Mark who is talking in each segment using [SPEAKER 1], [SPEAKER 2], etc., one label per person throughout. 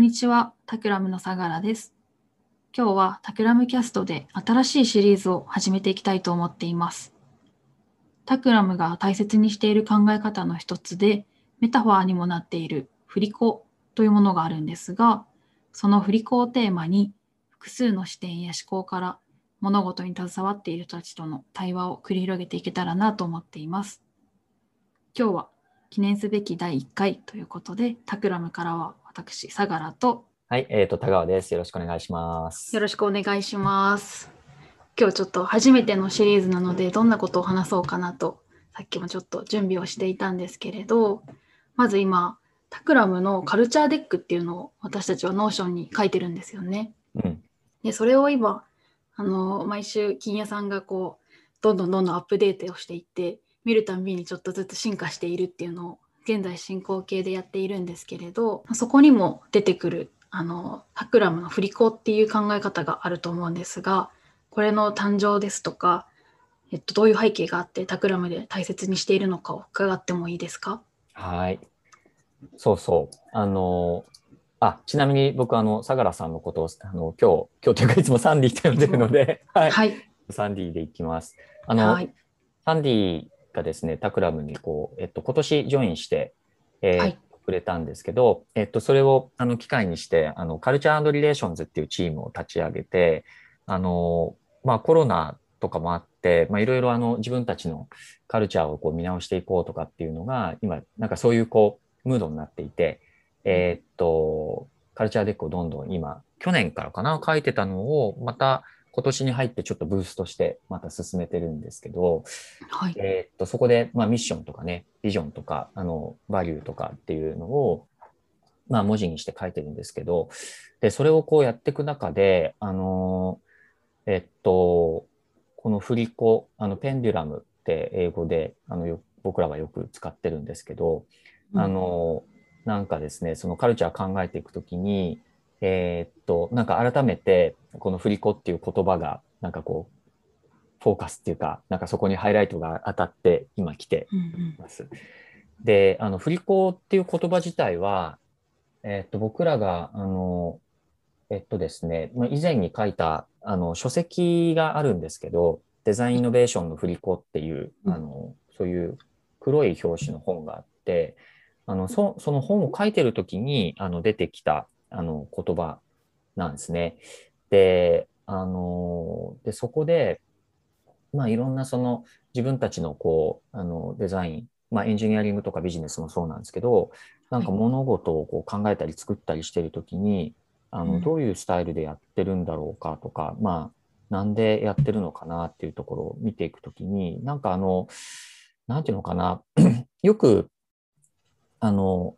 [SPEAKER 1] んにちは、タクラムの相良です。今日はタクラムキャストで新しいシリーズを始めていきたいと思っています。タクラムが大切にしている考え方の一つで、メタファーにもなっている振り子というものがあるんですが、その振り子をテーマに複数の視点や思考から物事に携わっている人たちとの対話を繰り広げていけたらなと思っています。今日は記念すべき第1回ということで、 Takramからは私、相良と
[SPEAKER 2] はい、えっ、と、田川です。よろしくお願いします。
[SPEAKER 1] よろしくお願いします。今日ちょっと初めてのシリーズなので、どんなことを話そうかなと、さっきもちょっと準備をしていたんですけれど、まず今、 Takramのカルチャーデックっていうのを私たちは Notionに書いてるんですよね。
[SPEAKER 2] うん、
[SPEAKER 1] で、それを今、あの、毎週金屋さんがこう、どんどんどんどんアップデートをしていって、見るたんびにちょっとずつ進化しているっていうのを、現在進行形でやっているんですけれど、そこにも出てくる、あの、タクラムの振り子っていう考え方があると思うんですが、これの誕生ですとか、えっと、どういう背景があってタクラムで大切にしているのかを伺ってもいいですか？
[SPEAKER 2] はい。そうそう。あの、あ、ちなみに僕、あの、相良さんのことを、あの、今日、今日というかいつもサンディって呼んでるので、はい。
[SPEAKER 1] はい。
[SPEAKER 2] サンディでいきます。あの、
[SPEAKER 1] はい。
[SPEAKER 2] サンディがですね、 Takramにこう、えっと、今年ジョインして、えー
[SPEAKER 1] はい。
[SPEAKER 2] くれたんですけど、えっと、それを、あの、機会にして、あの、カルチャーリレーションズっていうチームを立ち上げて、あの、まあ、コロナとかもあって、まあ、いろいろあの、自分たちのカルチャーをこう見直していこうとかっていうのが、今、なんかそういうこう、ムードになっていて、えーっと、カルチャーデックをどんどん今、去年からかな、書いてたのを、また今年に入ってちょっとブーストして、また進めてるんですけど、
[SPEAKER 1] はい。
[SPEAKER 2] えーっと、そこで、まあ、ミッションとかね、ビジョンとか、あの、バリューとかっていうのを、まあ、文字にして書いてるんですけど、で、それをこうやっていく中で、あの、えっと、この振り子、あの、ペンデュラムって英語で、あの、よ僕らはよく使ってるんですけど、あの、なんかですね、そのカルチャー考えていくときに、えーっと、なんか改めて、この振り子っていう言葉が、なんかこう、フォーカスっていうか、なんかそこにハイライトが当たって今来て
[SPEAKER 1] うんうん
[SPEAKER 2] います。で、あの、振り子っていう言葉自体は、えーっと、僕らが、あの、えっとですね、まあ、以前に書いた、あの、書籍があるんですけど、デザインイノベーションの振り子っていう、
[SPEAKER 1] うん
[SPEAKER 2] あの、そういう黒い表紙の本があって、あの、そその本を書いてる時に、あの、出てきた、あの、言葉なんですね。で、あの、で、そこで、まあ、いろんなその自分たちのこう、あの、デザイン、まあ、エンジニアリングとかビジネスもそうなんですけど、なんか物事をこう考えたり作ったりしてるときに、あの、
[SPEAKER 1] うん。
[SPEAKER 2] どういうスタイルでやってるんだろうかとか、まあ、なんでやってるのかなっていうところを見ていくときに、なんかあの、なんていうのかな、よく、あの、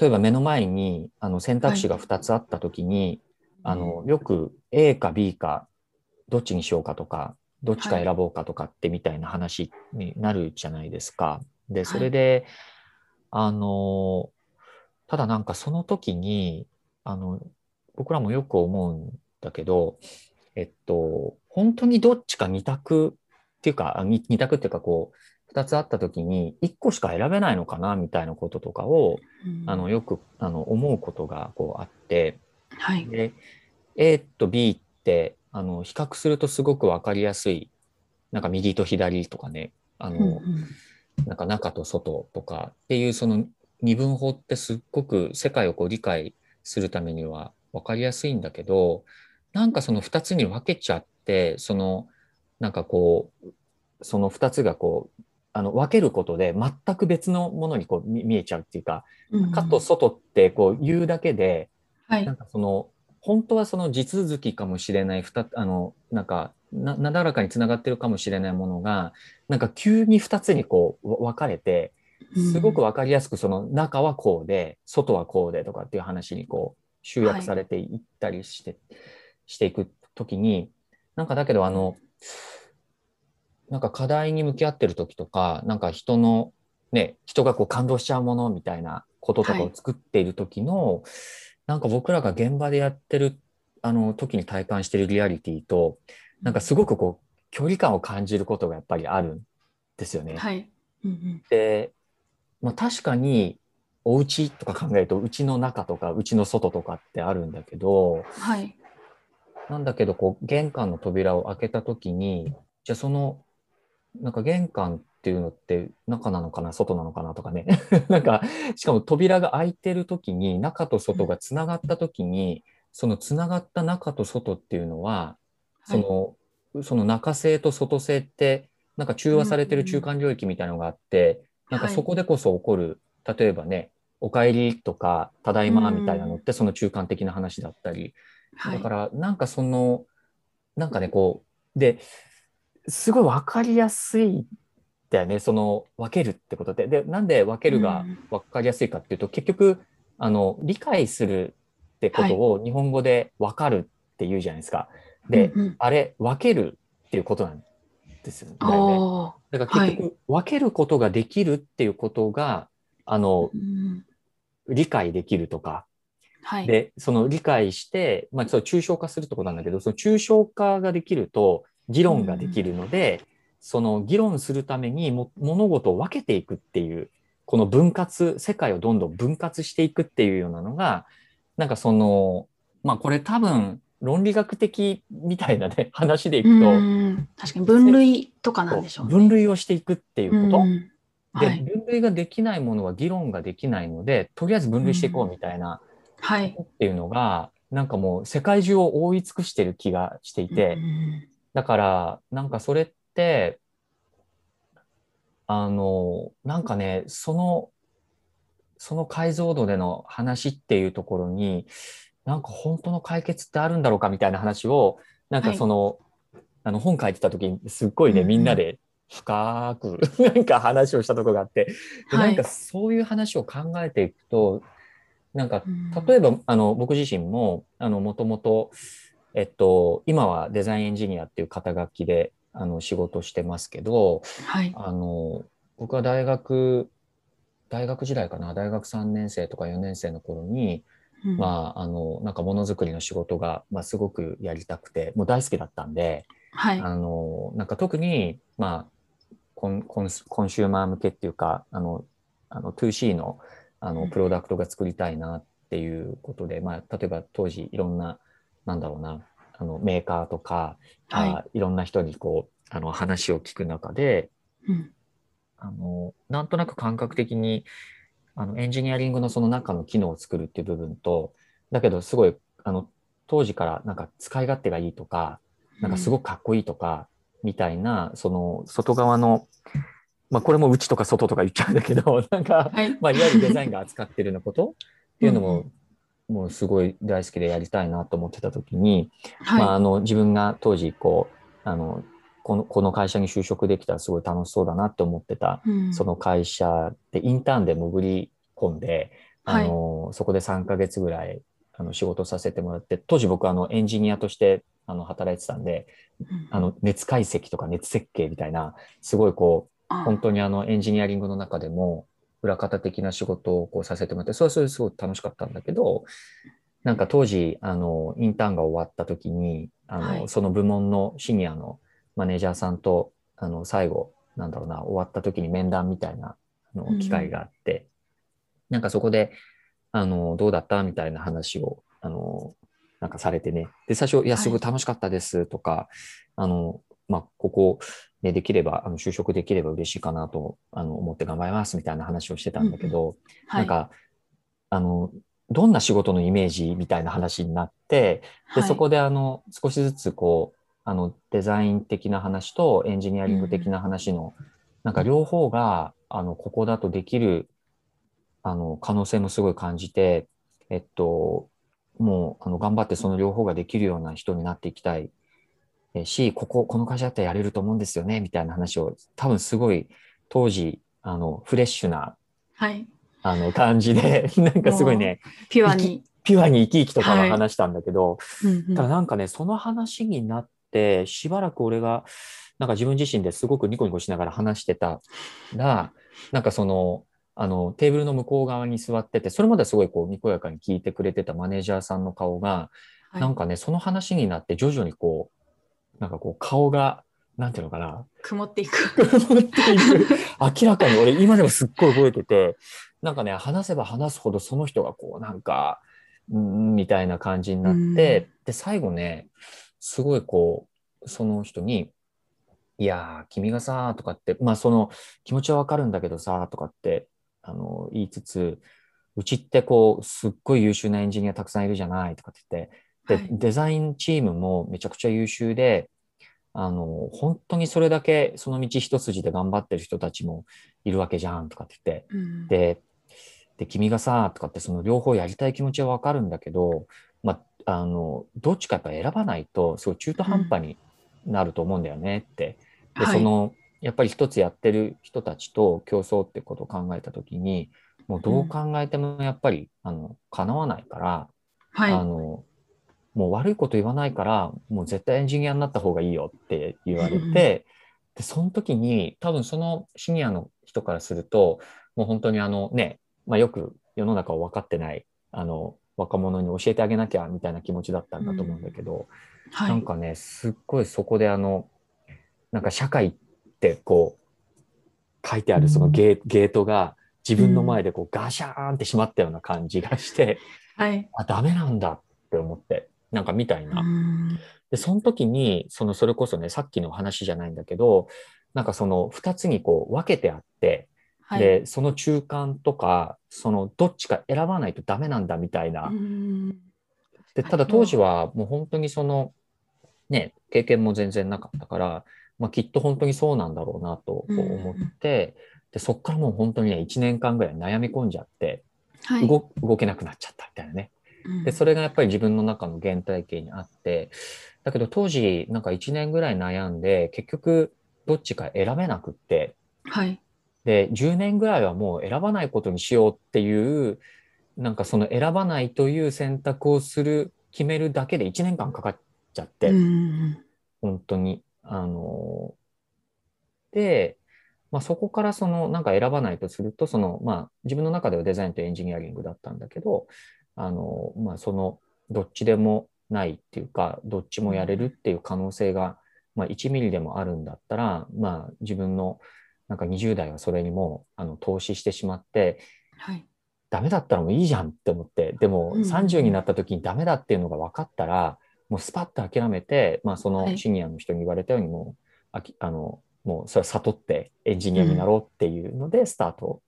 [SPEAKER 2] 例えば目の前にあの選択肢が2つあったときに、あの、よく A か B かどっちにしようかとか、どっちか選ぼうかとかってみたいな話になるじゃないですか。で、それで、あの、ただなんかその時に、あの、僕らもよく思うんだけど、えっと、本当にどっちか二択っていうか、あ二二択っていうかこう、二つあった時に一個しか選べないのかなみたいなこととかを、
[SPEAKER 1] うん
[SPEAKER 2] あの、よくあの思うことがこうあって、
[SPEAKER 1] はい。
[SPEAKER 2] で、A と B って、あの、比較するとすごくわかりやすい、なんか右と左とかね、あの、
[SPEAKER 1] うんうん
[SPEAKER 2] なんか中と外とかっていうその二分法ってすっごく世界をこう理解するためにはわかりやすいんだけど、なんかその二つに分けちゃって、その、なんかこう、その二つがこう、あの、分けることで全く別のものにこう見見えちゃうっていうか、
[SPEAKER 1] うんうん。
[SPEAKER 2] 中と外ってこう言うだけで、
[SPEAKER 1] はい。
[SPEAKER 2] なんかその、本当はその地続きかもしれない、あの、なんかな、なだらかにつながってるかもしれないものが、なんか急に二つにこうわ分かれて、すごくわかりやすくその中はこうで、外はこうでとかっていう話にこう集約されていったりして、していくときに、なんかだけどあの、なんか課題に向き合ってる時とか、なんか人の、ね、人がこう感動しちゃうものみたいなこととかを作っている時の、なんか僕らが現場でやってるあの時に体感してるリアリティと、なんかすごくこう距離感を感じることがやっぱりあるんですよね。
[SPEAKER 1] はい。うんうん
[SPEAKER 2] で、まあ、確かにお家とか考えると、うちの中とか、うちの外とかってあるんだけど、
[SPEAKER 1] はい。
[SPEAKER 2] なんだけど、こう、玄関の扉を開けたときに、じゃあその、なんか玄関っていうのって中なのかな、外なのかな？とかね。なんか、しかも扉が開いてるときに、中と外がつながったときに、そのつながった中と外っていうのは、その、その中性と外性って、なんか中和されてる中間領域みたいなのがあって、なんかそこでこそ起こる、例えばね、お帰りとか、ただいまみたいなのって、その中間的な話だったり、
[SPEAKER 1] はい。
[SPEAKER 2] だから、なんかその、なんかね、こう、で、すごい分かりやすいんだよね、その分けるってことで。で、なんで分けるが
[SPEAKER 1] うん
[SPEAKER 2] 分かりやすいかっていうと、結局、あの、理解するってことを日本語で分かるって言うじゃないですか。で、
[SPEAKER 1] うんうん
[SPEAKER 2] あれ、分けるっていうことなんですよね。だから結局、分けることができるっていうことが、あの、
[SPEAKER 1] うん
[SPEAKER 2] 理解できるとか、
[SPEAKER 1] はい。
[SPEAKER 2] で、その理解して、まあ、その抽象化するってことなんだけど、その抽象化ができると、議論ができるので、その議論するためにも物事を分けていくっていう、この分割、世界をどんどん分割していくっていうようなのが、なんかその、まあこれ多分論理学的みたいなね、話でいくと、
[SPEAKER 1] うん確かに分類とかなんでしょうね。
[SPEAKER 2] 分類をしていくっていうこと。
[SPEAKER 1] うん
[SPEAKER 2] で、
[SPEAKER 1] はい。
[SPEAKER 2] 分類ができないものは議論ができないので、とりあえず分類していこうみたいな、
[SPEAKER 1] はい。
[SPEAKER 2] っていうのが、なんかもう世界中を覆い尽くしてる気がしていて、
[SPEAKER 1] うん
[SPEAKER 2] だから、なんかそれって、あの、なんかね、その、その解像度での話っていうところに、なんか本当の解決ってあるんだろうかみたいな話を、なんかその、あの本書いてた時にすっごいね、みんなで深く なんか話をしたところがあって、で
[SPEAKER 1] はい。
[SPEAKER 2] なんかそういう話を考えていくと、なんか
[SPEAKER 1] うん。
[SPEAKER 2] 例えば、あの、僕自身も、あの、もともと、えっと、今はデザインエンジニアっていう肩書きで、あの、仕事してますけど、
[SPEAKER 1] はい。
[SPEAKER 2] あの、僕は大学、大学時代かな、大学3年生とか4年生の頃に、
[SPEAKER 1] うん
[SPEAKER 2] まあ、あの、なんかものづくりの仕事が、まあ、すごくやりたくて、もう大好きだったんで、
[SPEAKER 1] はい。
[SPEAKER 2] あの、なんか特に、まあ、コンコンスコンシューマー向けっていうか、あの、あの 2C のあ
[SPEAKER 1] うん
[SPEAKER 2] のプロダクトが作りたいなっていうことで、まあ、例えば当時いろんな、なんだろうな、あのメーカーとか、
[SPEAKER 1] はい。
[SPEAKER 2] あいろんな人にこう、あの話を聞く中で、
[SPEAKER 1] うん。
[SPEAKER 2] あの、なんとなく感覚的に、あの、エンジニアリングのその中の機能を作るっていう部分と、だけどすごい、あの、当時からなんか使い勝手がいいとか、なんかすごくかっこいいとか、みたいな、その外側の、まあこれも内とか外とか言っちゃうんだけど、なんか、
[SPEAKER 1] はい。
[SPEAKER 2] まあいわゆるデザインが扱ってるようなことっていうの
[SPEAKER 1] うん
[SPEAKER 2] も、もうすごい大好きでやりたいなと思ってた時に、まあ
[SPEAKER 1] は
[SPEAKER 2] あの自分が当時こう、あの、このこの会社に就職できたらすごい楽しそうだなって思ってた
[SPEAKER 1] い。うん。
[SPEAKER 2] その会社でインターンで潜り込んで、あの、そこで3ヶ月ぐらい、あの、仕事させてもらって、当時僕あの、エンジニアとして、あの、働いてたんで、
[SPEAKER 1] うん。
[SPEAKER 2] あの、熱解析とか熱設計みたいな、すごいこう、
[SPEAKER 1] あ。
[SPEAKER 2] 本当にあの、エンジニアリングの中でも、裏方的な仕事をこうさせてもらって、それはそれですごい楽しかったんだけど、なんか当時、あの、インターンが終わった時に、あの、
[SPEAKER 1] はい。
[SPEAKER 2] その部門のシニアのマネージャーさんと、あの、最後、なんだろうな、終わった時に面談みたいな、の、機会があって、なんかそこで、あの、どうだったみたいな話を、あの、なんかされてね。で、最初、いや、すごい楽しかったですとか、あの、まあ、ここ、ね、できれば、あの、就職できれば嬉しいかなと、あの、思って頑張りますみたいな話をしてたんだけど、
[SPEAKER 1] はい。
[SPEAKER 2] なんか、あの、どんな仕事のイメージみたいな話になって、で、
[SPEAKER 1] はい。
[SPEAKER 2] そこであの、少しずつこう、あの、デザイン的な話とエンジニアリング的な話の、なんか両方が、あの、ここだとできる、あの、可能性もすごい感じて、えっと、もう、あの、頑張ってその両方ができるような人になっていきたいえし、ここ、この会社だったらやれると思うんですよね、みたいな話を、多分すごい、当時、あの、フレッシュな、
[SPEAKER 1] はい。
[SPEAKER 2] あの、感じで、なんかすごいね、
[SPEAKER 1] ピュアに。
[SPEAKER 2] ピュアに生き生きとか
[SPEAKER 1] は
[SPEAKER 2] はい話したんだけど、
[SPEAKER 1] うんうん
[SPEAKER 2] ただなんかね、その話になって、しばらく俺が、なんか自分自身ですごくニコニコしながら話してたら、なんかその、あの、テーブルの向こう側に座ってて、それまではすごいこう、にこやかに聞いてくれてたマネージャーさんの顔が、
[SPEAKER 1] はい
[SPEAKER 2] なんかね、その話になって徐々にこう、なんかこう、顔が、なんていうのかな、
[SPEAKER 1] 曇っていく。
[SPEAKER 2] 曇っていく。明らかに俺今でもすっごい覚えてて、なんかね話せば話すほどその人がこうなんかうんみたいな感じになって、で最後ねすごいこうその人に「いやー君がさ」とかってまあその気持ちはわかるんだけどさとかってあの言いつつうちってこうすっごい優秀なエンジニアたくさんいるじゃないとかって言ってで、
[SPEAKER 1] はい。
[SPEAKER 2] デザインチームもめちゃくちゃ優秀で、あの、本当にそれだけその道一筋で頑張ってる人たちもいるわけじゃんとかって言って、
[SPEAKER 1] うん。
[SPEAKER 2] で、で、君がさ、とかってその両方やりたい気持ちはわかるんだけど、まあ、あの、どっちかやっぱ選ばないと、すごい中途半端になると思うんだよねって。で、
[SPEAKER 1] はい。
[SPEAKER 2] その、やっぱり一つやってる人たちと競争ってことを考えたときに、もうどう考えてもやっぱり、あの、叶わないから、
[SPEAKER 1] はい。
[SPEAKER 2] あの、もう悪いこと言わないから、もう絶対エンジニアになった方がいいよって言われ
[SPEAKER 1] うんうん
[SPEAKER 2] て、で、その時に、多分そのシニアの人からすると、もう本当にあのね、まあよく世の中を分かってない、あの、若者に教えてあげなきゃみたいな気持ちだったんだと思うんだけど、
[SPEAKER 1] はい。
[SPEAKER 2] なんかね、すっごいそこであの、なんか社会ってこう、書いてあるそのゲーゲートが自分の前でこうガシャーンって閉まったような感じがして、
[SPEAKER 1] はい。
[SPEAKER 2] あ、ダメなんだって思って、なんかみたいな。
[SPEAKER 1] うん
[SPEAKER 2] で、その時に、その、それこそね、さっきの話じゃないんだけど、なんかその二つにこう分けてあって、
[SPEAKER 1] はい
[SPEAKER 2] で、その中間とか、そのどっちか選ばないとダメなんだみたいな。
[SPEAKER 1] うん
[SPEAKER 2] で、ただ当時はもう本当にその、ね、経験も全然なかったから、まあきっと本当にそうなんだろうなと思って、で、そっからもう本当にね、1年間ぐらい悩み込んじゃって、
[SPEAKER 1] はい
[SPEAKER 2] 動動けなくなっちゃったみたいなね。
[SPEAKER 1] うん。
[SPEAKER 2] で、それがやっぱり自分の中の原体験にあって、だけど当時なんか1年ぐらい悩んで、結局どっちか選べなくって、
[SPEAKER 1] はい。
[SPEAKER 2] で、10年ぐらいはもう選ばないことにしようっていう、なんかその選ばないという選択をする、決めるだけで1年間かかっちゃって、
[SPEAKER 1] うん
[SPEAKER 2] 本当に。あので、まあ、そこからそのなんか選ばないとすると、そのまあ自分の中ではデザインとエンジニアリングだったんだけど、あのまあそのどっちでもないっていうか、どっちもやれるっていう可能性が、まあ1ミリでもあるんだったら、まあ自分のなんか20代はそれにもあの投資してしまって、
[SPEAKER 1] はい。
[SPEAKER 2] ダメだったらもういいじゃんって思って、でも
[SPEAKER 1] うん
[SPEAKER 2] 30になった時にダメだっていうのが分かったら、もうスパッと諦めて、まあそ
[SPEAKER 1] はい。
[SPEAKER 2] のシニアの人に言われたようにもう、あきあの、もうそれは悟ってエンジニアになろうっていうのでスタート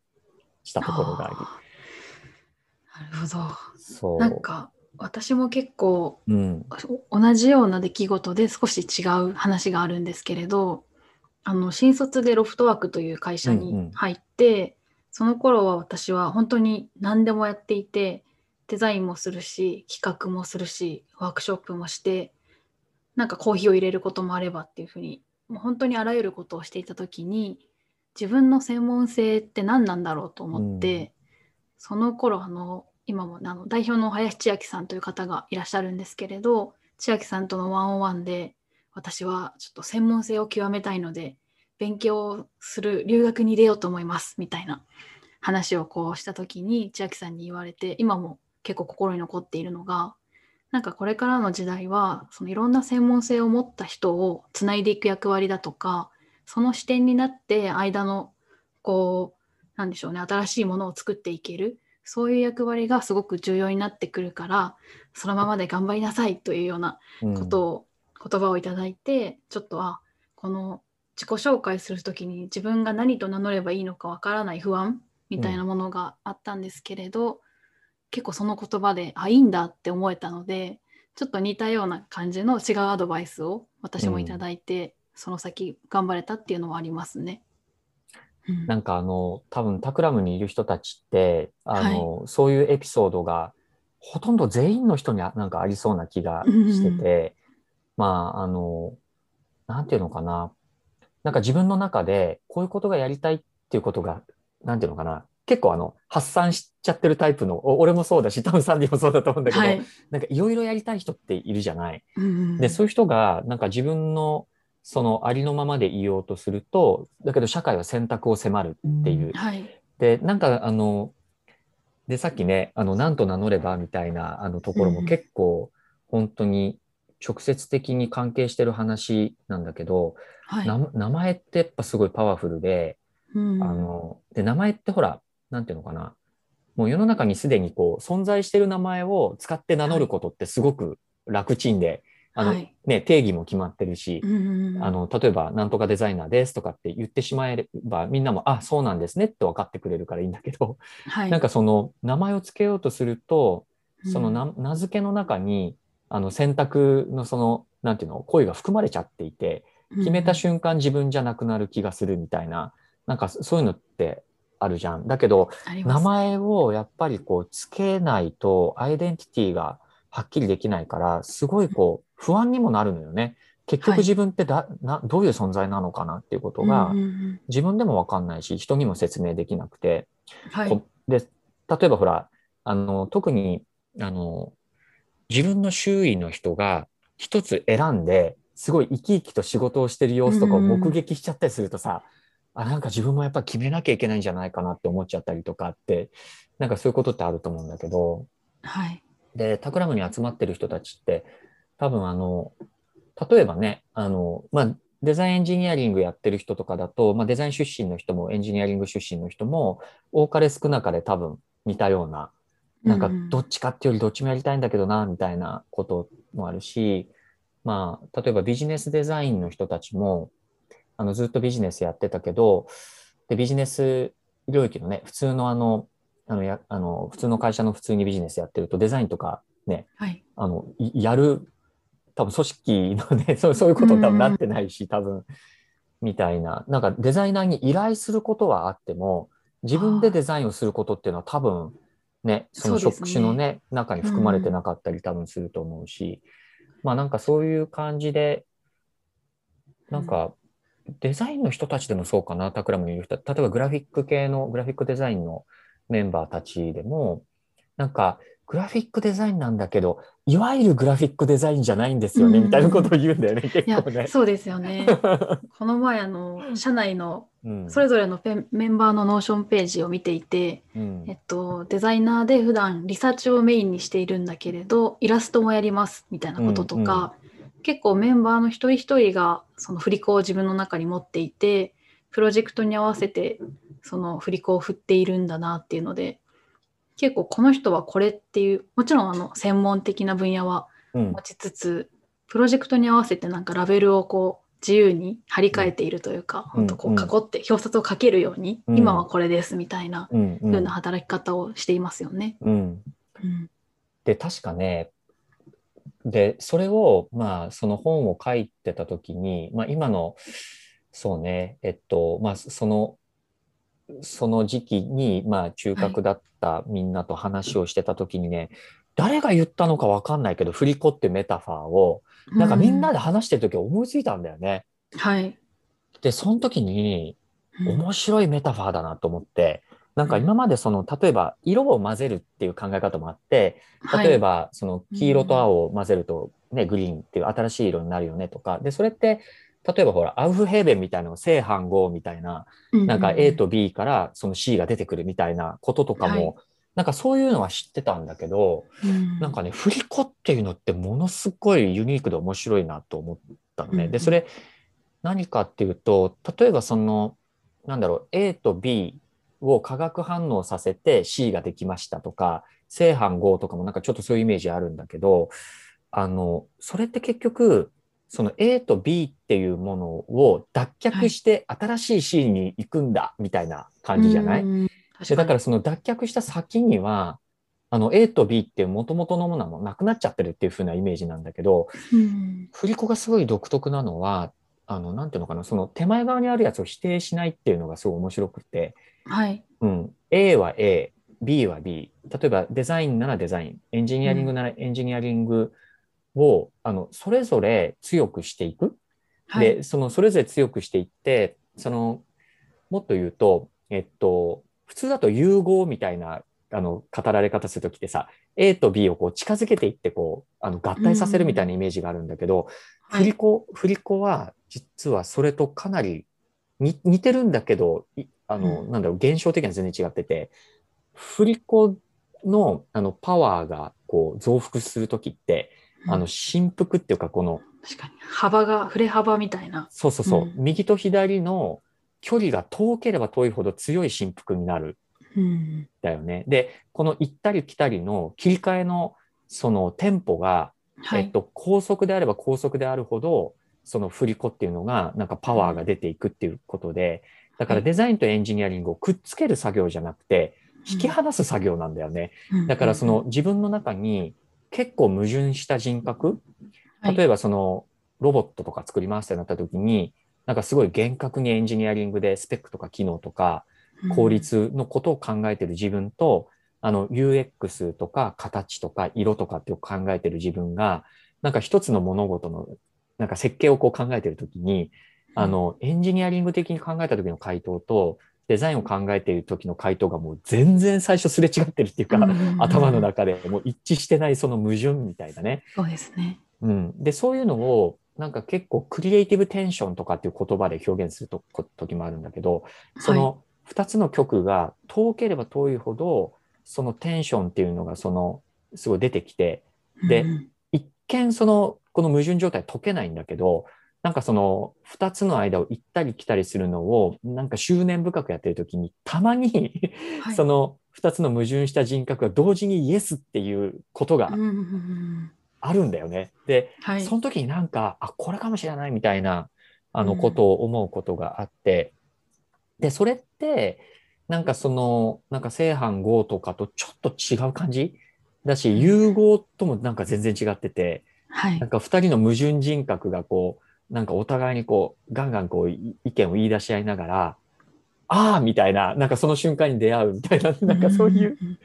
[SPEAKER 2] したところがあり、
[SPEAKER 1] あーなるほど。
[SPEAKER 2] そう。
[SPEAKER 1] なんか私も結構
[SPEAKER 2] うん、
[SPEAKER 1] 同じような出来事で少し違う話があるんですけれどあの新卒でロフトワークという会社
[SPEAKER 2] うんうん。
[SPEAKER 1] に入って、その頃は私は本当に何でもやっていてデザインもするし企画もするしワークショップもしてなんかコーヒーを入れることもあればっていうふうにもう本当にあらゆることをしていた時に自分の専門性って何なんだろうと思って、
[SPEAKER 2] うん
[SPEAKER 1] その頃あの今もあの代表の林千秋さんという方がいらっしゃるんですけれど千秋さんとのワンオンワンで私はちょっと専門性を極めたいので勉強する留学に出ようと思いますみたいな話をこうした時に千秋さんに言われて今も結構心に残っているのがなんかこれからの時代はそのいろんな専門性を持った人をつないでいく役割だとかその視点になって間のこうなんでしょうね。新しいものを作っていける。そういう役割がすごく重要になってくるからそのままで頑張りなさいというような
[SPEAKER 2] うん。
[SPEAKER 1] ことを、言葉をいただいてちょっとあこの自己紹介する時に自分が何と名乗ればいいのかわからない不安みたいなものがあったんですけれど、結構その言葉であいいんだって思えたのでちょっと似たような感じの違うアドバイスを私もいただいて、その先頑張れたっていうのはありますね。うん
[SPEAKER 2] なんかあの、多分タクラムにいる人たちって、あの、そういうエピソードがほとんど全員の人にあなんかありそうな気がしてて、まあ、あの、なんていうのかな。なんか自分の中でこういうことがやりたいっていうことが、なんていうのかな。結構あの、発散しちゃってるタイプの、お俺もそうだし、多分サンディもそうだと思うんだけど、
[SPEAKER 1] はい
[SPEAKER 2] なんかいろいろやりたい人っているじゃない。
[SPEAKER 1] うん
[SPEAKER 2] で、そういう人が、なんか自分の、そのありのままでいようとすると、だけど社会は選択を迫るっていう。
[SPEAKER 1] はい。
[SPEAKER 2] で、なんかあの、で、さっきね、あの、なんと名乗ればみたいなあのところも
[SPEAKER 1] うん。
[SPEAKER 2] 結構、本当に直接的に関係してる話なんだけど、
[SPEAKER 1] はい。
[SPEAKER 2] な名前ってやっぱすごいパワフルで、
[SPEAKER 1] うん。
[SPEAKER 2] あの、で、名前ってほら、なんていうのかな、もう世の中にすでにこう存在している名前を使って名乗ることってすごく楽ちんで、あの
[SPEAKER 1] はい。
[SPEAKER 2] ね、定義も決まってるし、
[SPEAKER 1] うんうんうん。
[SPEAKER 2] あの例えば、なんとかデザイナーですとかって言ってしまえれば、みんなも、あ、そうなんですねって分かってくれるからいいんだけど、
[SPEAKER 1] はい、
[SPEAKER 2] なんかその名前を付けようとすると、
[SPEAKER 1] うん。
[SPEAKER 2] その名名付けの中に、あの選択のその、なんていうの、声が含まれちゃっていて、決めた瞬間自分じゃなくなる気がするみたいな、なんかそういうのってあるじゃん。だけど、名前をやっぱりこうつけないとアイデンティティがはっきりできないから、すごいこう不安にもなるのよね。結局
[SPEAKER 1] はい。
[SPEAKER 2] 自分ってだ、などういう存在なのかなっていうことが自分でもわかんないし、人にも説明できなくて。
[SPEAKER 1] はい。
[SPEAKER 2] こで、例えばほら、あの、特に、あの、自分の周囲の人が一つ選んで、すごい生き生きと仕事をしてる様子とかを目撃しちゃったりするとさ、あ、なんか自分もやっぱ決めなきゃいけないんじゃないかなって思っちゃったりとかって、なんかそういうことってあると思うんだけど、
[SPEAKER 1] はい
[SPEAKER 2] で、タクラムに集まってる人たちって、多分あの、例えばね、あの、まあ、デザインエンジニアリングやってる人とかだと、まあ、デザイン出身の人もエンジニアリング出身の人も、多かれ少なかれ多分似たような、なんかどっちかっていうよりどっちもやりたいんだけどな、みたいなこともあるし、まあ、例えばビジネスデザインの人たちも、あの、ずっとビジネスやってたけど、で、ビジネス領域のね、普通のあの、あの、や、あの、普通の会社の普通にビジネスやってると、デザインとかね、
[SPEAKER 1] はい。
[SPEAKER 2] あの、いやる、多分組織のね、そうそういうことに多分なってないし、多分、みたいな。なんかデザイナーに依頼することはあっても、自分でデザインをすることっていうのは多分、ね、その職種のね、中に含まれてなかったり多分すると思うし、まあなんかそういう感じで、なんか、デザインの人たちでもそうかな、タクラムにいる人、例えばグラフィック系の、グラフィックデザインのメンバーたちでも、なんか、グラフィックデザインなんだけど、いわゆるグラフィックデザインじゃないんですよね、
[SPEAKER 1] うん。
[SPEAKER 2] みたいなことを言うんだよね、結
[SPEAKER 1] いや
[SPEAKER 2] 構ね。
[SPEAKER 1] そうですよね。この前あの社内の
[SPEAKER 2] うん。
[SPEAKER 1] それぞれのペンメンバーの Notionページを見ていて、
[SPEAKER 2] うん。
[SPEAKER 1] えっと、デザイナーで普段リサーチをメインにしているんだけれどイラストもやりますみたいなこととか、結構メンバーの一人一人がその振り子を自分の中に持っていてプロジェクトに合わせてその振り子を振っているんだなっていうので結構この人はこれっていうもちろんあの専門的な分野は
[SPEAKER 2] うん。
[SPEAKER 1] 持ちつつプロジェクトに合わせてなんかラベルをこう自由に貼り替えているというか、
[SPEAKER 2] うん。
[SPEAKER 1] 本当こう囲って表札をかけるように、
[SPEAKER 2] うん。
[SPEAKER 1] 今はこれですみたいな
[SPEAKER 2] うん。うん。
[SPEAKER 1] 風な働き方をしていますよね。
[SPEAKER 2] うん。
[SPEAKER 1] うん。
[SPEAKER 2] で、確かね、で、それを、まあ、その本を書いてた時に、まあ、今の、そうね、えっと、まあ、その、その時期に、まあ、中核だったみんなと話をしてた時にね、誰が言ったのかわかんないけど、振り子ってメタファーを、なんかみんなで話してる時思いついたんだよね。
[SPEAKER 1] うんはい、
[SPEAKER 2] で、その時に、
[SPEAKER 1] うん。
[SPEAKER 2] 面白いメタファーだなと思って、なんか今までその、例えば色を混ぜるっていう考え方もあって、
[SPEAKER 1] はい。
[SPEAKER 2] 例えばその黄色と青を混ぜるとね、グリーンっていう新しい色になるよねとか、で、それって、例えばほら、アウフヘーベンみたいなの正反合みたいな、なんか A と B からその C が出てくるみたいなこととかも、
[SPEAKER 1] はい。
[SPEAKER 2] なんかそういうのは知ってたんだけど、
[SPEAKER 1] うん。
[SPEAKER 2] なんかね、振り子っていうのってものすごいユニークで面白いなと思ったのね。
[SPEAKER 1] うん。
[SPEAKER 2] で、それ何かっていうと、例えばその、なんだろう、A と B を化学反応させて C ができましたとか、正反合とかもなんかちょっとそういうイメージあるんだけど、あの、それって結局、その A と B っていうものを脱却して新しい C に行くんだみたいな感じじゃない、
[SPEAKER 1] うん
[SPEAKER 2] でだからその脱却した先には、あの A と B っていう元々のものはもうなくなっちゃってるっていう風なイメージなんだけど、
[SPEAKER 1] うん。
[SPEAKER 2] 振り子がすごい独特なのは、あの、ていうのかな、その手前側にあるやつを否定しないっていうのがすごい面白くて、
[SPEAKER 1] はい、
[SPEAKER 2] うん、A は A、B は B。例えばデザインならデザイン、エンジニアリングならエンジニアリングを、あの、それぞれ強くしていく。
[SPEAKER 1] はい、
[SPEAKER 2] で、そのそれぞれ強くしていって、その、もっと言うと、えっと、普通だと融合みたいな、あの、語られ方するときってさ、A と B をこう近づけていって、こう、あの、合体させるみたいなイメージがあるんだけど、
[SPEAKER 1] はい、
[SPEAKER 2] 振り子、振り子は、実はそれとかなりに似てるんだけど、いあの、
[SPEAKER 1] うん。
[SPEAKER 2] なんだろう、現象的には全然違ってて、振り子の、あの、パワーが、こう、増幅するときって、あの、振幅っていうか、この、
[SPEAKER 1] 確かに。幅が振れ幅みたいな。
[SPEAKER 2] そうそうそう、
[SPEAKER 1] うん。
[SPEAKER 2] 右と左の距離が遠ければ遠いほど強い振幅になる。
[SPEAKER 1] うん。
[SPEAKER 2] だよね。で、この行ったり来たりの切り替えのそのテンポが、
[SPEAKER 1] はい。
[SPEAKER 2] えっと、高速であれば高速であるほど、その振り子っていうのが、なんかパワーが出ていくっていうことで、だから
[SPEAKER 1] はい。
[SPEAKER 2] デザインとエンジニアリングをくっつける作業じゃなくて、引き離す作業なんだよね。
[SPEAKER 1] うん。
[SPEAKER 2] だからその、自分の中に結構矛盾した人格、
[SPEAKER 1] はい。
[SPEAKER 2] 例えばそのロボットとか作りますってなった時に、なんかすごい厳格にエンジニアリングでスペックとか機能とか効率のことを考えてる自分と、あの UX とか形とか色とかって考えてる自分が、なんか一つの物事のなんか設計をこう考えてる時に、あのエンジニアリング的に考えた時の回答とデザインを考えている時の回答がもう全然最初すれ違ってるっていうか、頭の中でもう一致してないその矛盾みたいなね。
[SPEAKER 1] そうですね。
[SPEAKER 2] うん、でそういうのをなんか結構クリエイティブテンションとかっていう言葉で表現するとこ時もあるんだけどその2つの曲が遠ければ遠いほどそのテンションっていうのがそのすごい出てきてで
[SPEAKER 1] うん
[SPEAKER 2] 一見そのこの矛盾状態解けないんだけどなんかその2つの間を行ったり来たりするのをなんか執念深くやってる時にたまに
[SPEAKER 1] はい
[SPEAKER 2] その2つの矛盾した人格が同時にイエスっていうことが
[SPEAKER 1] うんうんうん
[SPEAKER 2] あるんだよね。で
[SPEAKER 1] はい。
[SPEAKER 2] その時になんか、あ、これかもしれないみたいな、あの、
[SPEAKER 1] うん
[SPEAKER 2] ことを思うことがあって、で、それって、なんかその、なんか正反合とかとちょっと違う感じ？だし、融合ともなんか全然違ってて、
[SPEAKER 1] はい
[SPEAKER 2] なん。か二人の矛盾人格がこう、なんかお互いにこう、ガンガンこう、い意見を言い出し合いながら、ああみたいな、なんかその瞬間に出会うみたいな、なんかそういう。
[SPEAKER 1] んんん。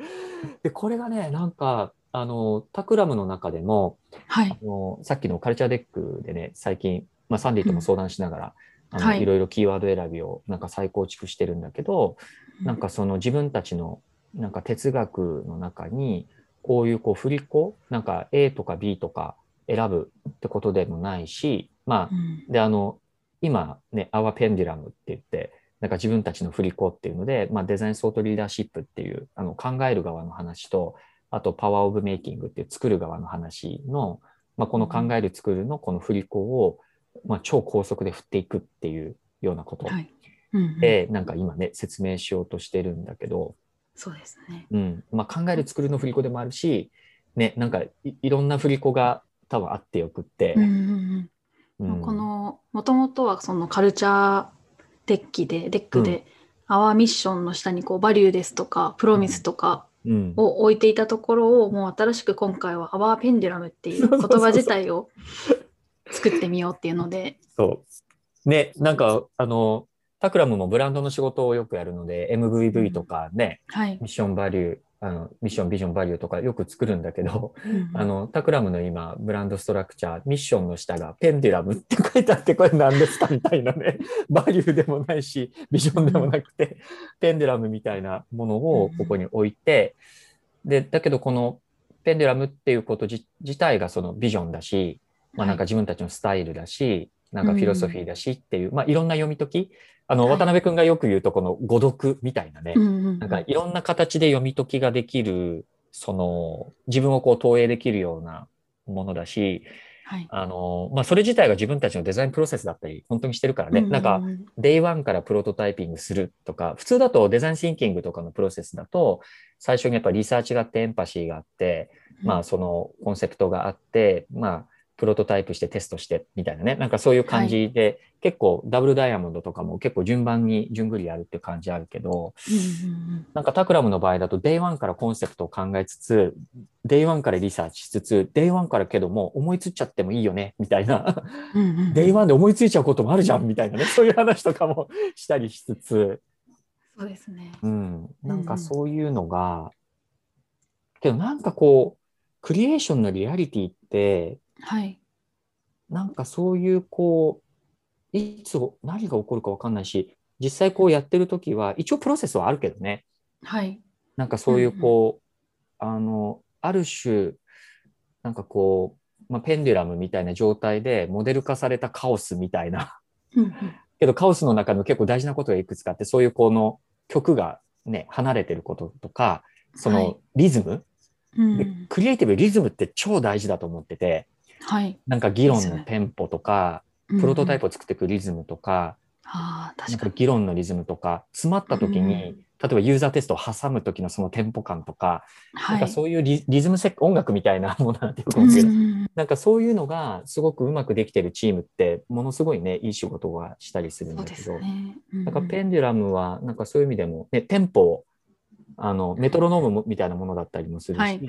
[SPEAKER 2] で、これがね、なんか、あの、タクラムの中でも、
[SPEAKER 1] はい。
[SPEAKER 2] あのさっきのカルチャーデックでね、最近、まあ、サンディとも相談しながら、あの
[SPEAKER 1] はい
[SPEAKER 2] いろいろキーワード選びをなんか再構築してるんだけど、なんかその自分たちのなんか哲学の中に、こういうこう振り子、なんか A とか B とか選ぶってことでもないし、まあ
[SPEAKER 1] う、ん。
[SPEAKER 2] で、あの、今ね、Our Pendulum って言って、なんか自分たちの振り子っていうので、まあ、デザインソートリーダーシップっていうあの考える側の話と、あと Power of Making っていう作る側の話の、まあ、この考える作るのこの振り子を、まあ、超高速で振っていくっていうようなこと。
[SPEAKER 1] はい。うんうん。
[SPEAKER 2] で、なんか今ね、説明しようとしてるんだけど、
[SPEAKER 1] そうですね。
[SPEAKER 2] うん。まあ、考える作るの振り子でもあるし、ね、なんかいいろんな振り子が多分あってよくって。
[SPEAKER 1] うん、うんうん
[SPEAKER 2] うん。
[SPEAKER 1] このもともとはその culture deck で deck で、アワーミッションの下にこうバリューですとかプロミスとか
[SPEAKER 2] うん、
[SPEAKER 1] を置いていたところをもう新しく今回はアワーペンデュラムっていう言葉自体を作ってみようっていうので、
[SPEAKER 2] そう。ね、なんか、あの、タクラムもブランドの仕事をよくやるので、MVV とかね、
[SPEAKER 1] はい。
[SPEAKER 2] ミッションバリュー、あの、ミッション、ビジョン、バリューとかよく作るんだけど、
[SPEAKER 1] うん
[SPEAKER 2] あの、タクラムの今、ブランドストラクチャー、ミッションの下がペンデュラムって書いてあって、これ何ですかみたいなね、バリューでもないし、ビジョンでもなくて、ペンデュラムみたいなものをここに置いて、で、だけどこのペンデュラムっていうこと自自体がそのビジョンだし、まあなんか自分たちのスタイルだし、なんかフィロソフィーだしっていう、まあいろんな読み解き、あの、
[SPEAKER 1] はい。
[SPEAKER 2] 渡辺くんがよく言うとこの誤読みたいなね、なんかいろんな形で読み解きができる、その自分をこう投影できるようなものだし、
[SPEAKER 1] はい。
[SPEAKER 2] あの、まあそれ自体が自分たちのデザインプロセスだったり、本当にしてるからね、
[SPEAKER 1] うう
[SPEAKER 2] なんか、day one からプロトタイピングするとか、普通だと design thinking とかのプロセスだと、最初にやっぱリサーチがあってエンパシーがあって、まあそのコンセプトがあって、まあプロトタイプしてテストしてみたいなね、なんかそういう感じで、結構 double diamond とかも結構順番に順繰りやるっていう感じあるけど、
[SPEAKER 1] うんうん
[SPEAKER 2] なんかタクラムの場合だと、 day one からコンセプトを考えつつ、 day one からリサーチしつつ、 day one からけども思いついちゃってもいいよね、みたいな。
[SPEAKER 1] うんうんうん
[SPEAKER 2] day one で思いついちゃうこともあるじゃん、みたいなね。そういう話とかもしたりしつつ、
[SPEAKER 1] そうですね。
[SPEAKER 2] うん。なんかそういうのが、けどなんかこう、クリエーションのリアリティって、
[SPEAKER 1] はい。
[SPEAKER 2] なんかそういうこう、いつ何が起こるかわかんないし、実際こうやってるときは、一応プロセスはあるけどね。
[SPEAKER 1] はい。
[SPEAKER 2] なんかそういうこう、あの、ある種、なんかこう、まあ、ペンデュラムみたいな状態でモデル化されたカオスみたいな。
[SPEAKER 1] うんうん
[SPEAKER 2] けどカオスの中の結構大事なことがいくつかあって、そういうこの曲がね、離れてることとか、そ
[SPEAKER 1] はい
[SPEAKER 2] のリズム、
[SPEAKER 1] うん
[SPEAKER 2] でクリエイティブリズムって超大事だと思ってて、
[SPEAKER 1] はい。
[SPEAKER 2] なんか議論のテンポとか、プロトタイプを作っていくリズムとか、
[SPEAKER 1] あ確かに。
[SPEAKER 2] 議論のリズムとか、詰まった時に、例えばユーザーテストを挟む時のそのテンポ感とか、
[SPEAKER 1] はい。
[SPEAKER 2] なんかそういうリリズムセ音楽みたいなものなんてよく思うけど、
[SPEAKER 1] うん
[SPEAKER 2] なんかそういうのがすごくうまくできてるチームって、ものすごいね、いい仕事がしたりするんだけど、
[SPEAKER 1] すね。うん
[SPEAKER 2] なんかペンデュラムは、なんかそういう意味でも、ね、テンポを、あの、メトロノームもみたいなものだったりもするし、
[SPEAKER 1] はい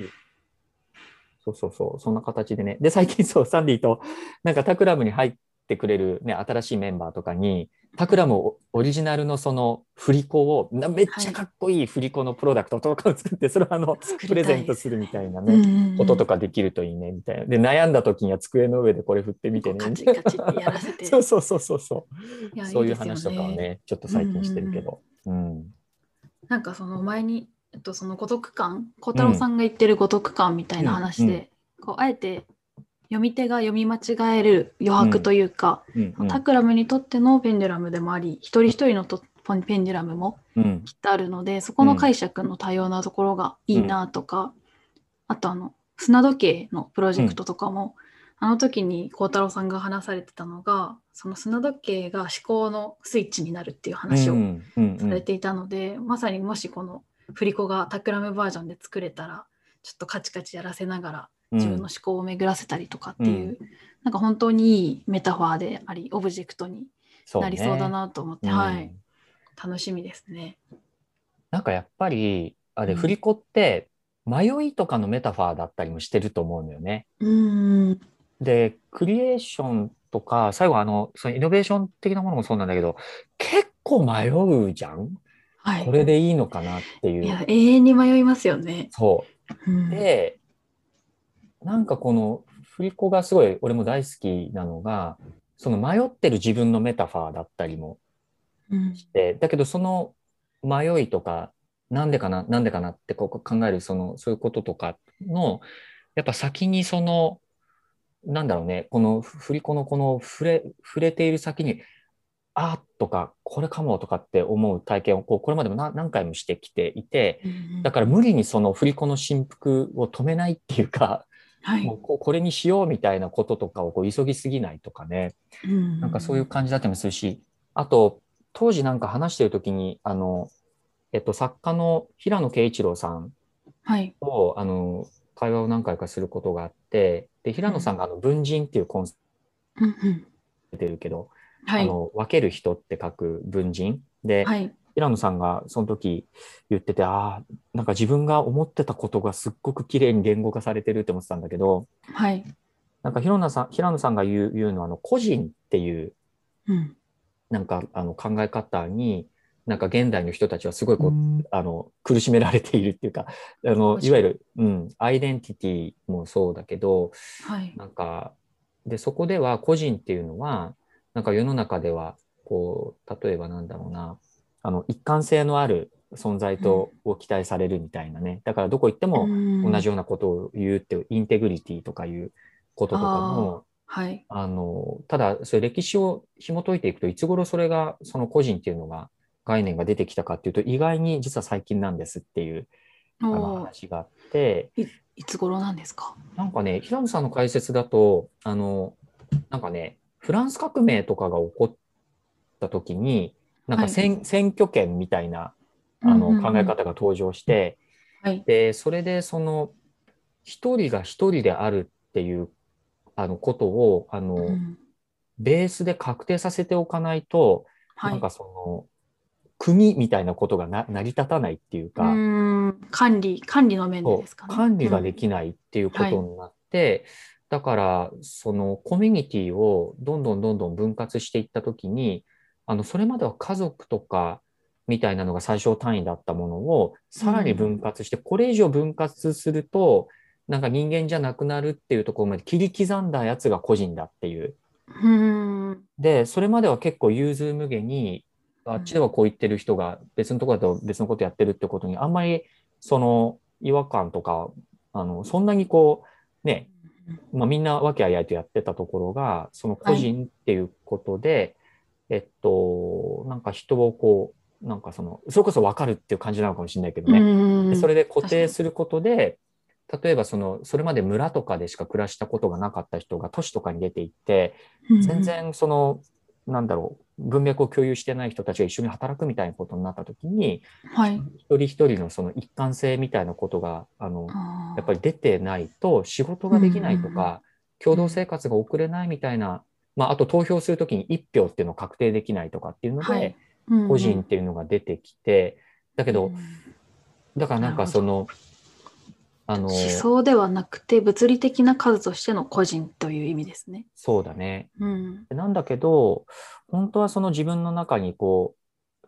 [SPEAKER 2] そうそうそう、そんな形でね。で、最近そう、サンディと、なんかタクラムに入ってくれるね、新しいメンバーとかに、タクラムオオリジナルのその振り子を、なめっちゃかっこいい振り子のプロダクトとかを作って、それをあの、プレゼントするみたいなね、こととかできるといいね、みたいな。で、悩んだ時には机の上でこれ振ってみてね。
[SPEAKER 1] こうカチカチってやらせて
[SPEAKER 2] そうそうそうそうそう。そういう話とかをね、ちょっと最近してるけど。うん。
[SPEAKER 1] なんかその前に、えっと、その孤独感？小太郎さんが言ってる孤独感みたいな話で、こうあえて読み手が読み間違える余白というか、
[SPEAKER 2] うん。うん。
[SPEAKER 1] タクラムにとってのペンデュラムでもあり一人一人のとペンデュラムも
[SPEAKER 2] うん。
[SPEAKER 1] きっとあるのでそこの解釈の多様なところがいいなとか、あとあの砂時計のプロジェクトとかも、あの時に孝太郎さんが話されてたのがその砂時計が思考のスイッチになるっていう話を
[SPEAKER 2] うん。うん。うん。
[SPEAKER 1] されていたので、まさにもしこの振り子がタクラムバージョンで作れたらちょっとカチカチやらせながら自分の思考を巡らせたりとかっていう、なんか本当にいいメタファーでありオブジェクトになりそうだなと思って、
[SPEAKER 2] うん。
[SPEAKER 1] はい。楽しみですね。
[SPEAKER 2] なんかやっぱり、あれ、
[SPEAKER 1] うん。
[SPEAKER 2] 振り子って、迷いとかのメタファーだったりもしてると思うのよね。
[SPEAKER 1] うん。
[SPEAKER 2] で、クリエーションとか、最後あの、そのイノベーション的なものもそうなんだけど、結構迷うじゃん
[SPEAKER 1] はい、
[SPEAKER 2] これでいいのかなってい。
[SPEAKER 1] いうや永遠に迷いますよね。
[SPEAKER 2] そうう。
[SPEAKER 1] ん
[SPEAKER 2] で、なんかこの振り子がすごい俺も大好きなのが、その迷ってる自分のメタファーだったりも
[SPEAKER 1] うん
[SPEAKER 2] して、だけどその迷いとか、なんでかな、なんでかなってこう考える、その、そういうこととかの、やっぱ先にその、なんだろうね、この振り子のこの触れ、触れている先に、あーとか、これかもとかって思う体験をこうこれまでも何何回もしてきていて、
[SPEAKER 1] うん
[SPEAKER 2] だから無理にその振り子の振幅を止めないっていうか、
[SPEAKER 1] はい。
[SPEAKER 2] もうこれにしようみたいなこととかをこう急ぎすぎないとかね、なんかそういう感じだったりもするし、あと、当時なんか話してる時に、あの、えっと、作家の平野啓一郎さん
[SPEAKER 1] はい。
[SPEAKER 2] と、あの、会話を何回かすることがあって、で、平野さんがあの、文人っていうコンセプ
[SPEAKER 1] うんうん
[SPEAKER 2] ト出てるけど、
[SPEAKER 1] はい。
[SPEAKER 2] あの、分ける人って書く文人。で、
[SPEAKER 1] はい。
[SPEAKER 2] 平野さんがその時言ってて、ああ、なんか自分が思ってたことがすっごく綺麗に言語化されてるって思ってたんだけど、
[SPEAKER 1] はい。
[SPEAKER 2] なんか平野さん、平野さんが言う言うのは、あの、個人っていう、
[SPEAKER 1] うん。
[SPEAKER 2] なんかあの考え方に、なんか現代の人たちはすごいこう、あの苦しめられているっていうか、あのいわゆる、うん、アイデンティティもそうだけど、
[SPEAKER 1] はい。
[SPEAKER 2] なんか、で、そこでは個人っていうのは、なんか世の中では、こう、例えばなんだろうな、あの、一貫性のある存在とを期待されるみたいなね。だからどこ行っても同じ
[SPEAKER 1] よ
[SPEAKER 2] ようなことを言うっていう、インテグリティとかいうこととかも、
[SPEAKER 1] はい。
[SPEAKER 2] あの、ただ、それ歴史を紐解いていくと、いつ頃それが、その個人っていうのが、概念が出てきたかっていうと、意外に実は最近なんですっていうあの話があって、
[SPEAKER 1] いつ頃なんですか？
[SPEAKER 2] なんかね、平野さんの解説だと、あの、なんかね、フランス革命とかが起こった時に、なんか選,、選挙権みたいなあの
[SPEAKER 1] うんうんうん。
[SPEAKER 2] 考え方が登場して、
[SPEAKER 1] はい。
[SPEAKER 2] で、それでその、一人が一人であるっていうあのことを、あの、
[SPEAKER 1] うん。
[SPEAKER 2] ベースで確定させておかないと、
[SPEAKER 1] はい。
[SPEAKER 2] なんかその、国みたいなことがな成り立たないっていう
[SPEAKER 1] う
[SPEAKER 2] か、
[SPEAKER 1] 管理管理の面ですかね。
[SPEAKER 2] 管理ができないっていうことになって、だから、そのコミュニティをどんどんどんどん分割していったときに、あの、それまでは家族とかみたいなのが最小単位だったものを、さらに分割して、これ以上分割すると、なんか人間じゃなくなるっていうところまで切り刻んだやつが個人だっていう。
[SPEAKER 1] うーん
[SPEAKER 2] で、それまでは結構融通無下に、あっちではこう言ってる人が別のところだと別のことやってるってことに、あんまりその違和感とか、あの、そんなにこう、ね、まあみんな和気あいあいとやってたところが、その個人っていうことで、えっと、なんか人をこう、なんかその、それこそ分かるっていう感じなのかもしれないけどね。それで固定することで、例えばその、それまで村とかでしか暮らしたことがなかった人が都市とかに出て行って、全然その、なんだろう、文脈を共有してない人たちが一緒に働くみたいなことになった時に、
[SPEAKER 1] はい。
[SPEAKER 2] 一人一人のその一貫性みたいなことが、あの、やっぱり出てないと仕事ができないとか、共同生活が送れないみたいな、まあ、あと投票するときに一票っていうのを確定できないとかっていうの
[SPEAKER 1] はい。
[SPEAKER 2] で、
[SPEAKER 1] うんうん。
[SPEAKER 2] 個人っていうのが出てきて、だけど
[SPEAKER 1] うん、
[SPEAKER 2] だからなんかその、あの、
[SPEAKER 1] 思想ではなくて物理的な数としての個人という意味ですね。
[SPEAKER 2] そうだね。
[SPEAKER 1] うん。
[SPEAKER 2] なんだけど、本当はその自分の中にこ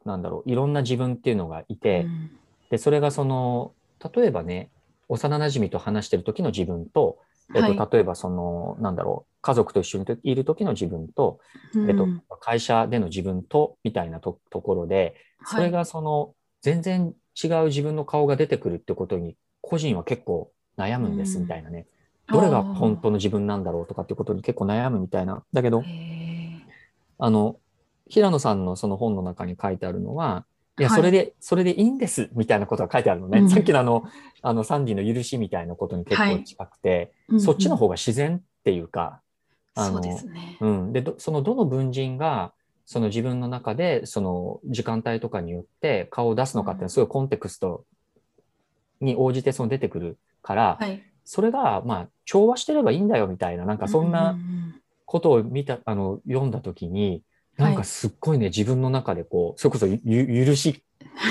[SPEAKER 2] う、なんだろう、いろんな自分っていうのがいて、
[SPEAKER 1] うん
[SPEAKER 2] で、それがその、例えばね、幼馴染と話してる時の自分と、えっと、
[SPEAKER 1] はい
[SPEAKER 2] 例えばその、なんだろう、家族と一緒にいる時の自分と、えっと
[SPEAKER 1] うん、
[SPEAKER 2] 会社での自分と、みたいなとところで、それがその、全然違う自分の顔が出てくるってことに、個人は結構悩むんです、
[SPEAKER 1] うん
[SPEAKER 2] みたいなね。どれが本当の自分なんだろうとかっていうことに結構悩むみたいな。だけど、あの、平野さんのその本の中に書いてあるのは、いや、
[SPEAKER 1] はい
[SPEAKER 2] それで、それでいいんです、みたいなことが書いてあるのね。
[SPEAKER 1] うん
[SPEAKER 2] さっきのあの、あの、サンディの許しみたいなことに結構近くて、
[SPEAKER 1] うんうん
[SPEAKER 2] そっちの方が自然っていうか、あの
[SPEAKER 1] そうね。
[SPEAKER 2] うん。で、どそのどの文人が、その自分の中で、その時間帯とかによって顔を出すのかっていうのはすごいコンテクストに応じてその出てくるから、
[SPEAKER 1] はい。
[SPEAKER 2] それが、まあ、調和してればいいんだよみたいな、なんかそん
[SPEAKER 1] う
[SPEAKER 2] な
[SPEAKER 1] うん
[SPEAKER 2] ことを見た、あの、読んだときに、なんかすっごいね、自分の中でこう、それこそゆゆ許し、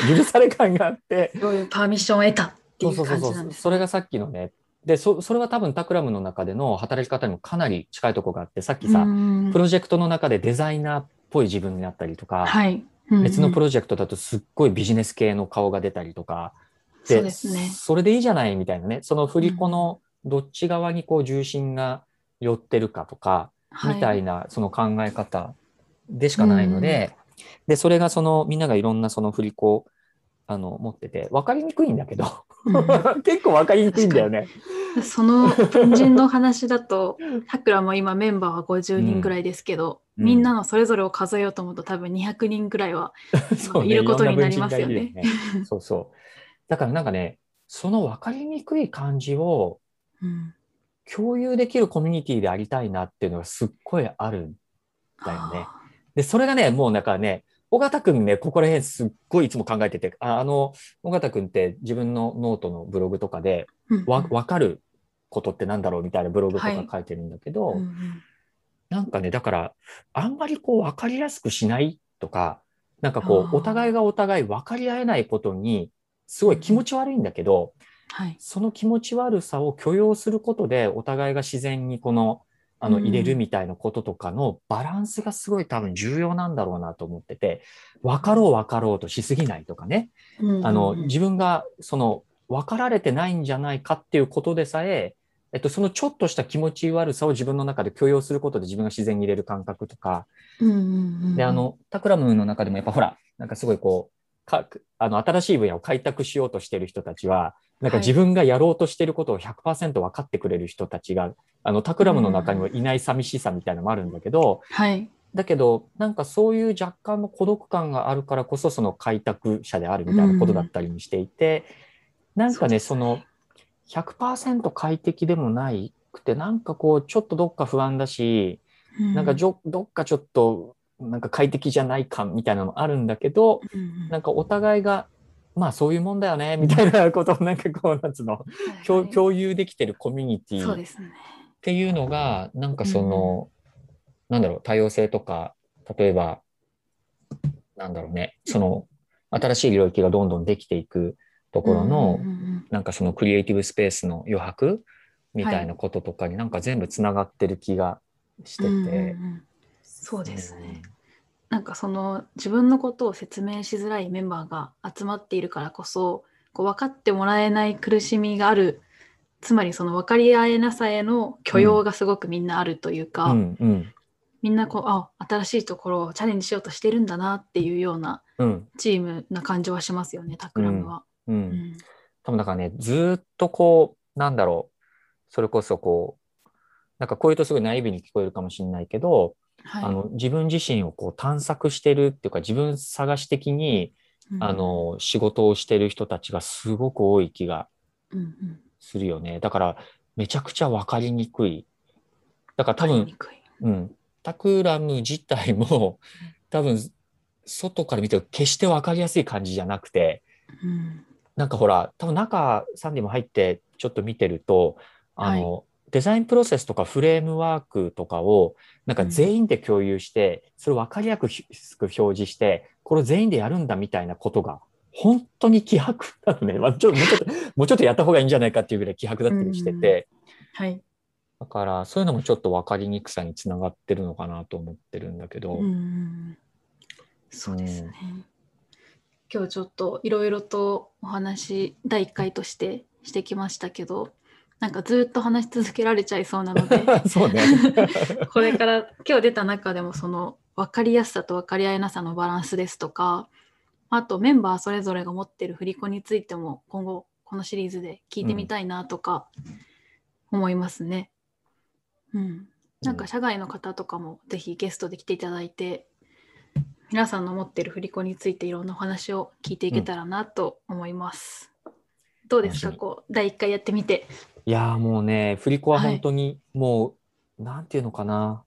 [SPEAKER 2] 許され感があって
[SPEAKER 1] うん、そういうパーミッションを得たって
[SPEAKER 2] そう
[SPEAKER 1] いう感じなんです、ね。
[SPEAKER 2] それがさっきのね、で、そそれは多分タクラムの中での働き方にもかなり近いところがあって、さっきさ、
[SPEAKER 1] うん
[SPEAKER 2] プロジェクトの中でデザイナーっぽい自分になったりとか、
[SPEAKER 1] はい。
[SPEAKER 2] 別のプ
[SPEAKER 1] ロ
[SPEAKER 2] ロジェクトだとすっごいビジネス系の顔が出たりとか、
[SPEAKER 1] ですね。
[SPEAKER 2] それでいいじゃないみたいなね、その振り子のどっち側にこう重心が寄ってるかとか、みたいなその考え方でしかないので、で、それがそのみんながいろんなその振り子をあの持ってて、分かりにくいんだけど、
[SPEAKER 1] う
[SPEAKER 2] 結構分かりにくいんだよね。
[SPEAKER 1] その文人の話だと、タクラも今メンバーは50人ぐらいですけど、
[SPEAKER 2] うん。
[SPEAKER 1] みんなのそれぞれを数えようと思うと多分200人ぐらいは、いることになりますよね。
[SPEAKER 2] そうそう。だからなんかね、その分かりにくい感じを
[SPEAKER 1] うん
[SPEAKER 2] 共有できるコミュニティでありたいなっていうのがすっごいあるんだよね。で、それがね、もうなんかね、緒方くんね、ここら辺すっごいいつも考えてて、ああの、緒方くんって自分のノートのブログとかで、
[SPEAKER 1] うん
[SPEAKER 2] わ、わかることってなんだろうみたいなブログとか
[SPEAKER 1] はい
[SPEAKER 2] 書いてるんだけど、
[SPEAKER 1] うんうん。
[SPEAKER 2] なんかね、だから、あんまりこう分かりやすくしないとか、なんかこう、お互いがお互い分かり合えないことに、すごい気持ち悪いんだけど、
[SPEAKER 1] はい。
[SPEAKER 2] その気持ち悪さを許容することで、お互いが自然にこの、あの、
[SPEAKER 1] うん
[SPEAKER 2] 入れるみたいなこととかのバランスがすごい多分重要なんだろうなと思ってて、分かろう分かろうとしすぎないとかね。あの、自分がその分かられてないんじゃないかっていうことでさえ、えっと、そのちょっとした気持ち悪さを自分の中で許容することで自分が自然に入れる感覚とか、
[SPEAKER 1] うんうんうん
[SPEAKER 2] で、あ、の、タクラムの中でもやっぱほら、なんかすごいこう、かあの、新しい分野を開拓しようとしてる人たちは、なんか
[SPEAKER 1] はい。
[SPEAKER 2] 自分がやろうとしてることを100%分かってくれる人たちが、あの、タクラムの中にはいない寂しさみたいなのもあるんだけど、
[SPEAKER 1] はい。
[SPEAKER 2] だけど、なんかそういう若干の孤独感があるからこそ、その開拓者であるみたいなことだったりにしていて、なんかね、その、100%快適でもないくて、なんかこう、ちょっとどっか不安だし、なんかじょどっかちょっと、なんか快適じゃない感みたいなのもあるんだけど、
[SPEAKER 1] うんうん。
[SPEAKER 2] なんかお互いが、まあそういうもんだよね、みたいなことをなんかこう、なんつうの、共共有できてるコミュニティっ。ていうのが、なんかその、なんだろう、多様性とか、例えば、なんだろうね、その、新しい領域がどんどんできていくところの、
[SPEAKER 1] うんうんうん
[SPEAKER 2] なんかそのクリエイティブスペースの余白みたいなこととかになんか全部つながってる気がしてて。
[SPEAKER 1] うんうんうん。そうですね。なんかその自分のことを説明しづらいメンバーが集まっているからこそこう分かってもらえない苦しみがある。つまりその分かり合えなさへの許容がすごくみんなあるというか、
[SPEAKER 2] うんうん。
[SPEAKER 1] みんなこうあ新しいところをチャレンジしようとしてるんだなっていうような
[SPEAKER 2] うん。
[SPEAKER 1] チームな感じはしますよねタクラムは。
[SPEAKER 2] う。
[SPEAKER 1] うん。ん。
[SPEAKER 2] 多分だからね、ずーっとこう、なんだろう、それこそこう、なんかこういうとすごいナイーブに聞こえるかもしれないけど、
[SPEAKER 1] はい。
[SPEAKER 2] あの自分自身をこう探索してるっていうか自分探し的に、
[SPEAKER 1] うん。
[SPEAKER 2] あの仕事をしてる人たちがすごく多い気が
[SPEAKER 1] うんうん。
[SPEAKER 2] するよね。だからめちゃくちゃ分かりにくい。だから多分うん、タクラム自体も多分外から見て決して分かりやすい感じじゃなくて
[SPEAKER 1] うん。
[SPEAKER 2] なんかほら多分中サンディも入ってちょっと見てるとあの、デザインプロセスとかフレームワークとかをなんか全員で共有して、それを分かりやすく表示してこれを全員でやるんだみたいなことが本当に希薄なのね、まあ、ちょっともうちょっともうちょっとやった方がいいんじゃないかっていうぐらい希薄だったりして。て、
[SPEAKER 1] はい。
[SPEAKER 2] だからそういうのもちょっと分かりにくさにつながってるのかなと思ってるんだけど、
[SPEAKER 1] うんそうですね。今日ちょっといろいろとお話第1回としてしてきましたけどなんかずっと話し続けられちゃいそうなので
[SPEAKER 2] そうね
[SPEAKER 1] これから今日出た中でもその分かりやすさと分かり合えなさのバランスですとかあとメンバーそれぞれが持ってる振り子についても今後このシリーズで聞いてみたいなとか思いますね。うん、なんか社外の方とかもぜひゲストで来ていただいて皆さんの持ってる振り子についていろんなお話を聞いていけたらなと思います。どうですか？こう第1回やってみて。
[SPEAKER 2] いやーもうね、振り子は本当にもう、なんていうのかな。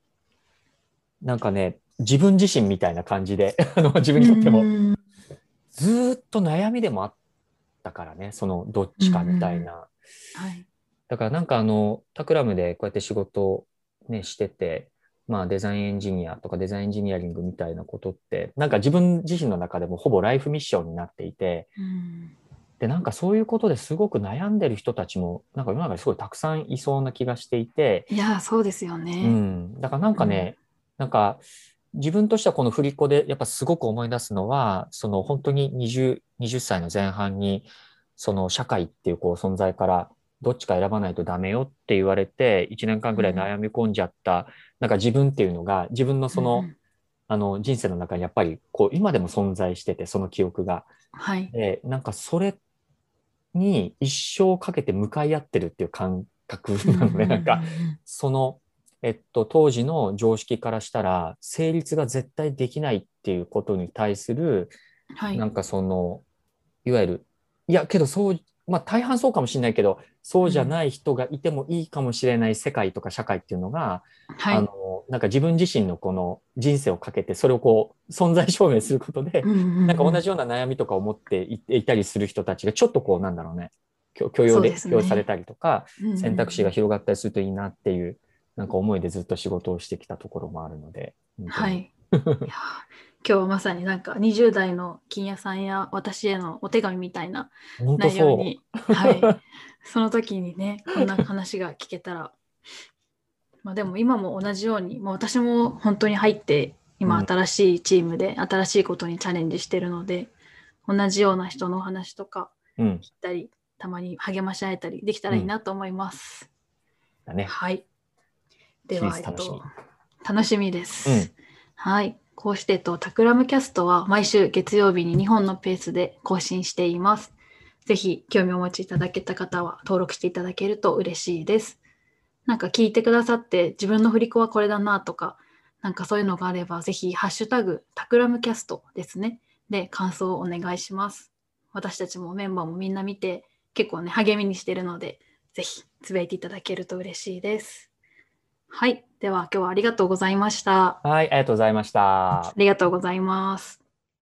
[SPEAKER 2] なんかね、自分自身みたいな感じで、あの自分にとっても、
[SPEAKER 1] うん。
[SPEAKER 2] ずーっと悩みでもあったからね、そのどっちかみたいな。
[SPEAKER 1] はい。
[SPEAKER 2] だからなんかあの、タクラムでこうやって仕事をね、してて、まあデザインエンジニアとかデザインエンジニアリングみたいなことって、なんか自分自身の中でもほぼライフミッションになっていて、
[SPEAKER 1] うん
[SPEAKER 2] で、なんかそういうことですごく悩んでる人たちも、なんか世の中にすごいたくさんいそうな気がしていて、
[SPEAKER 1] いやそうですよ
[SPEAKER 2] う
[SPEAKER 1] ね。
[SPEAKER 2] ん、だからなんかね、なんか自分としてはこの振り子でやっぱすごく思い出すのは、その本当に 20, 20歳の前半に、その社会っていうこう存在からどっちか選ばないとダメよって言われて、1年間ぐらい悩み込んじゃった、なんか自分っていうのが、自分のその、
[SPEAKER 1] うん
[SPEAKER 2] あの人生の中にやっぱりこう今でも存在してて、その記憶が。
[SPEAKER 1] はい。
[SPEAKER 2] で、なんかそれに一生かけて向かい合ってるっていう感覚なのね。なんか、その、えっと、当時の常識からしたら、成立が絶対できないっていうことに対する、
[SPEAKER 1] はい。
[SPEAKER 2] なんかその、いわゆる、いや、けどそう、まあ大半そうかもしれないけど、そうじゃない人がいてもいいかもしれない世界とか社会っていうのが、
[SPEAKER 1] はい。
[SPEAKER 2] あの、なんか自分自身のこの人生をかけて、それをこう、存在証明することで、
[SPEAKER 1] な
[SPEAKER 2] なんか同じような悩みとかを持っていいたりする人たちがちょっとこうなんだろうね許許容で許容されたりとか、選択肢が広がったりするといいなっていうなんか思いでずっと仕事をしてきたところもあるので。
[SPEAKER 1] はい。いや今日はまさになんか20代の金谷さんや私へのお手紙みたいな。内容に、はい、その時にねこんな話が聞けたらまあでも今も同じようにもう私も本当に入って今
[SPEAKER 2] うん
[SPEAKER 1] 新しいチームで新しいことにチャレンジしてるので、同じような人のお話とか
[SPEAKER 2] うん。
[SPEAKER 1] 聞いたりたまに励まし合えたりできたらいいなと思います。
[SPEAKER 2] だね。
[SPEAKER 1] はい。では、えっと、楽しみです。
[SPEAKER 2] うん
[SPEAKER 1] はい。こうして、と、タクラムキャストは毎週月曜日に2本のペースで更新しています。ぜひ、興味をお持ちいただけた方は登録していただけると嬉しいです。なんか聞いてくださって、自分の振り子はこれだなとか、なんかそういうのがあれば、ぜひ、ハッシュタグ、タクラムキャストですね。で、感想をお願いします。私たちもメンバーもみんな見て、結構ね、励みにしてるので、ぜひつぶやいていただけると嬉しいです。はい。では今日はありがとうございました。
[SPEAKER 2] はい、ありがとうございました
[SPEAKER 1] あ。りがとうございます。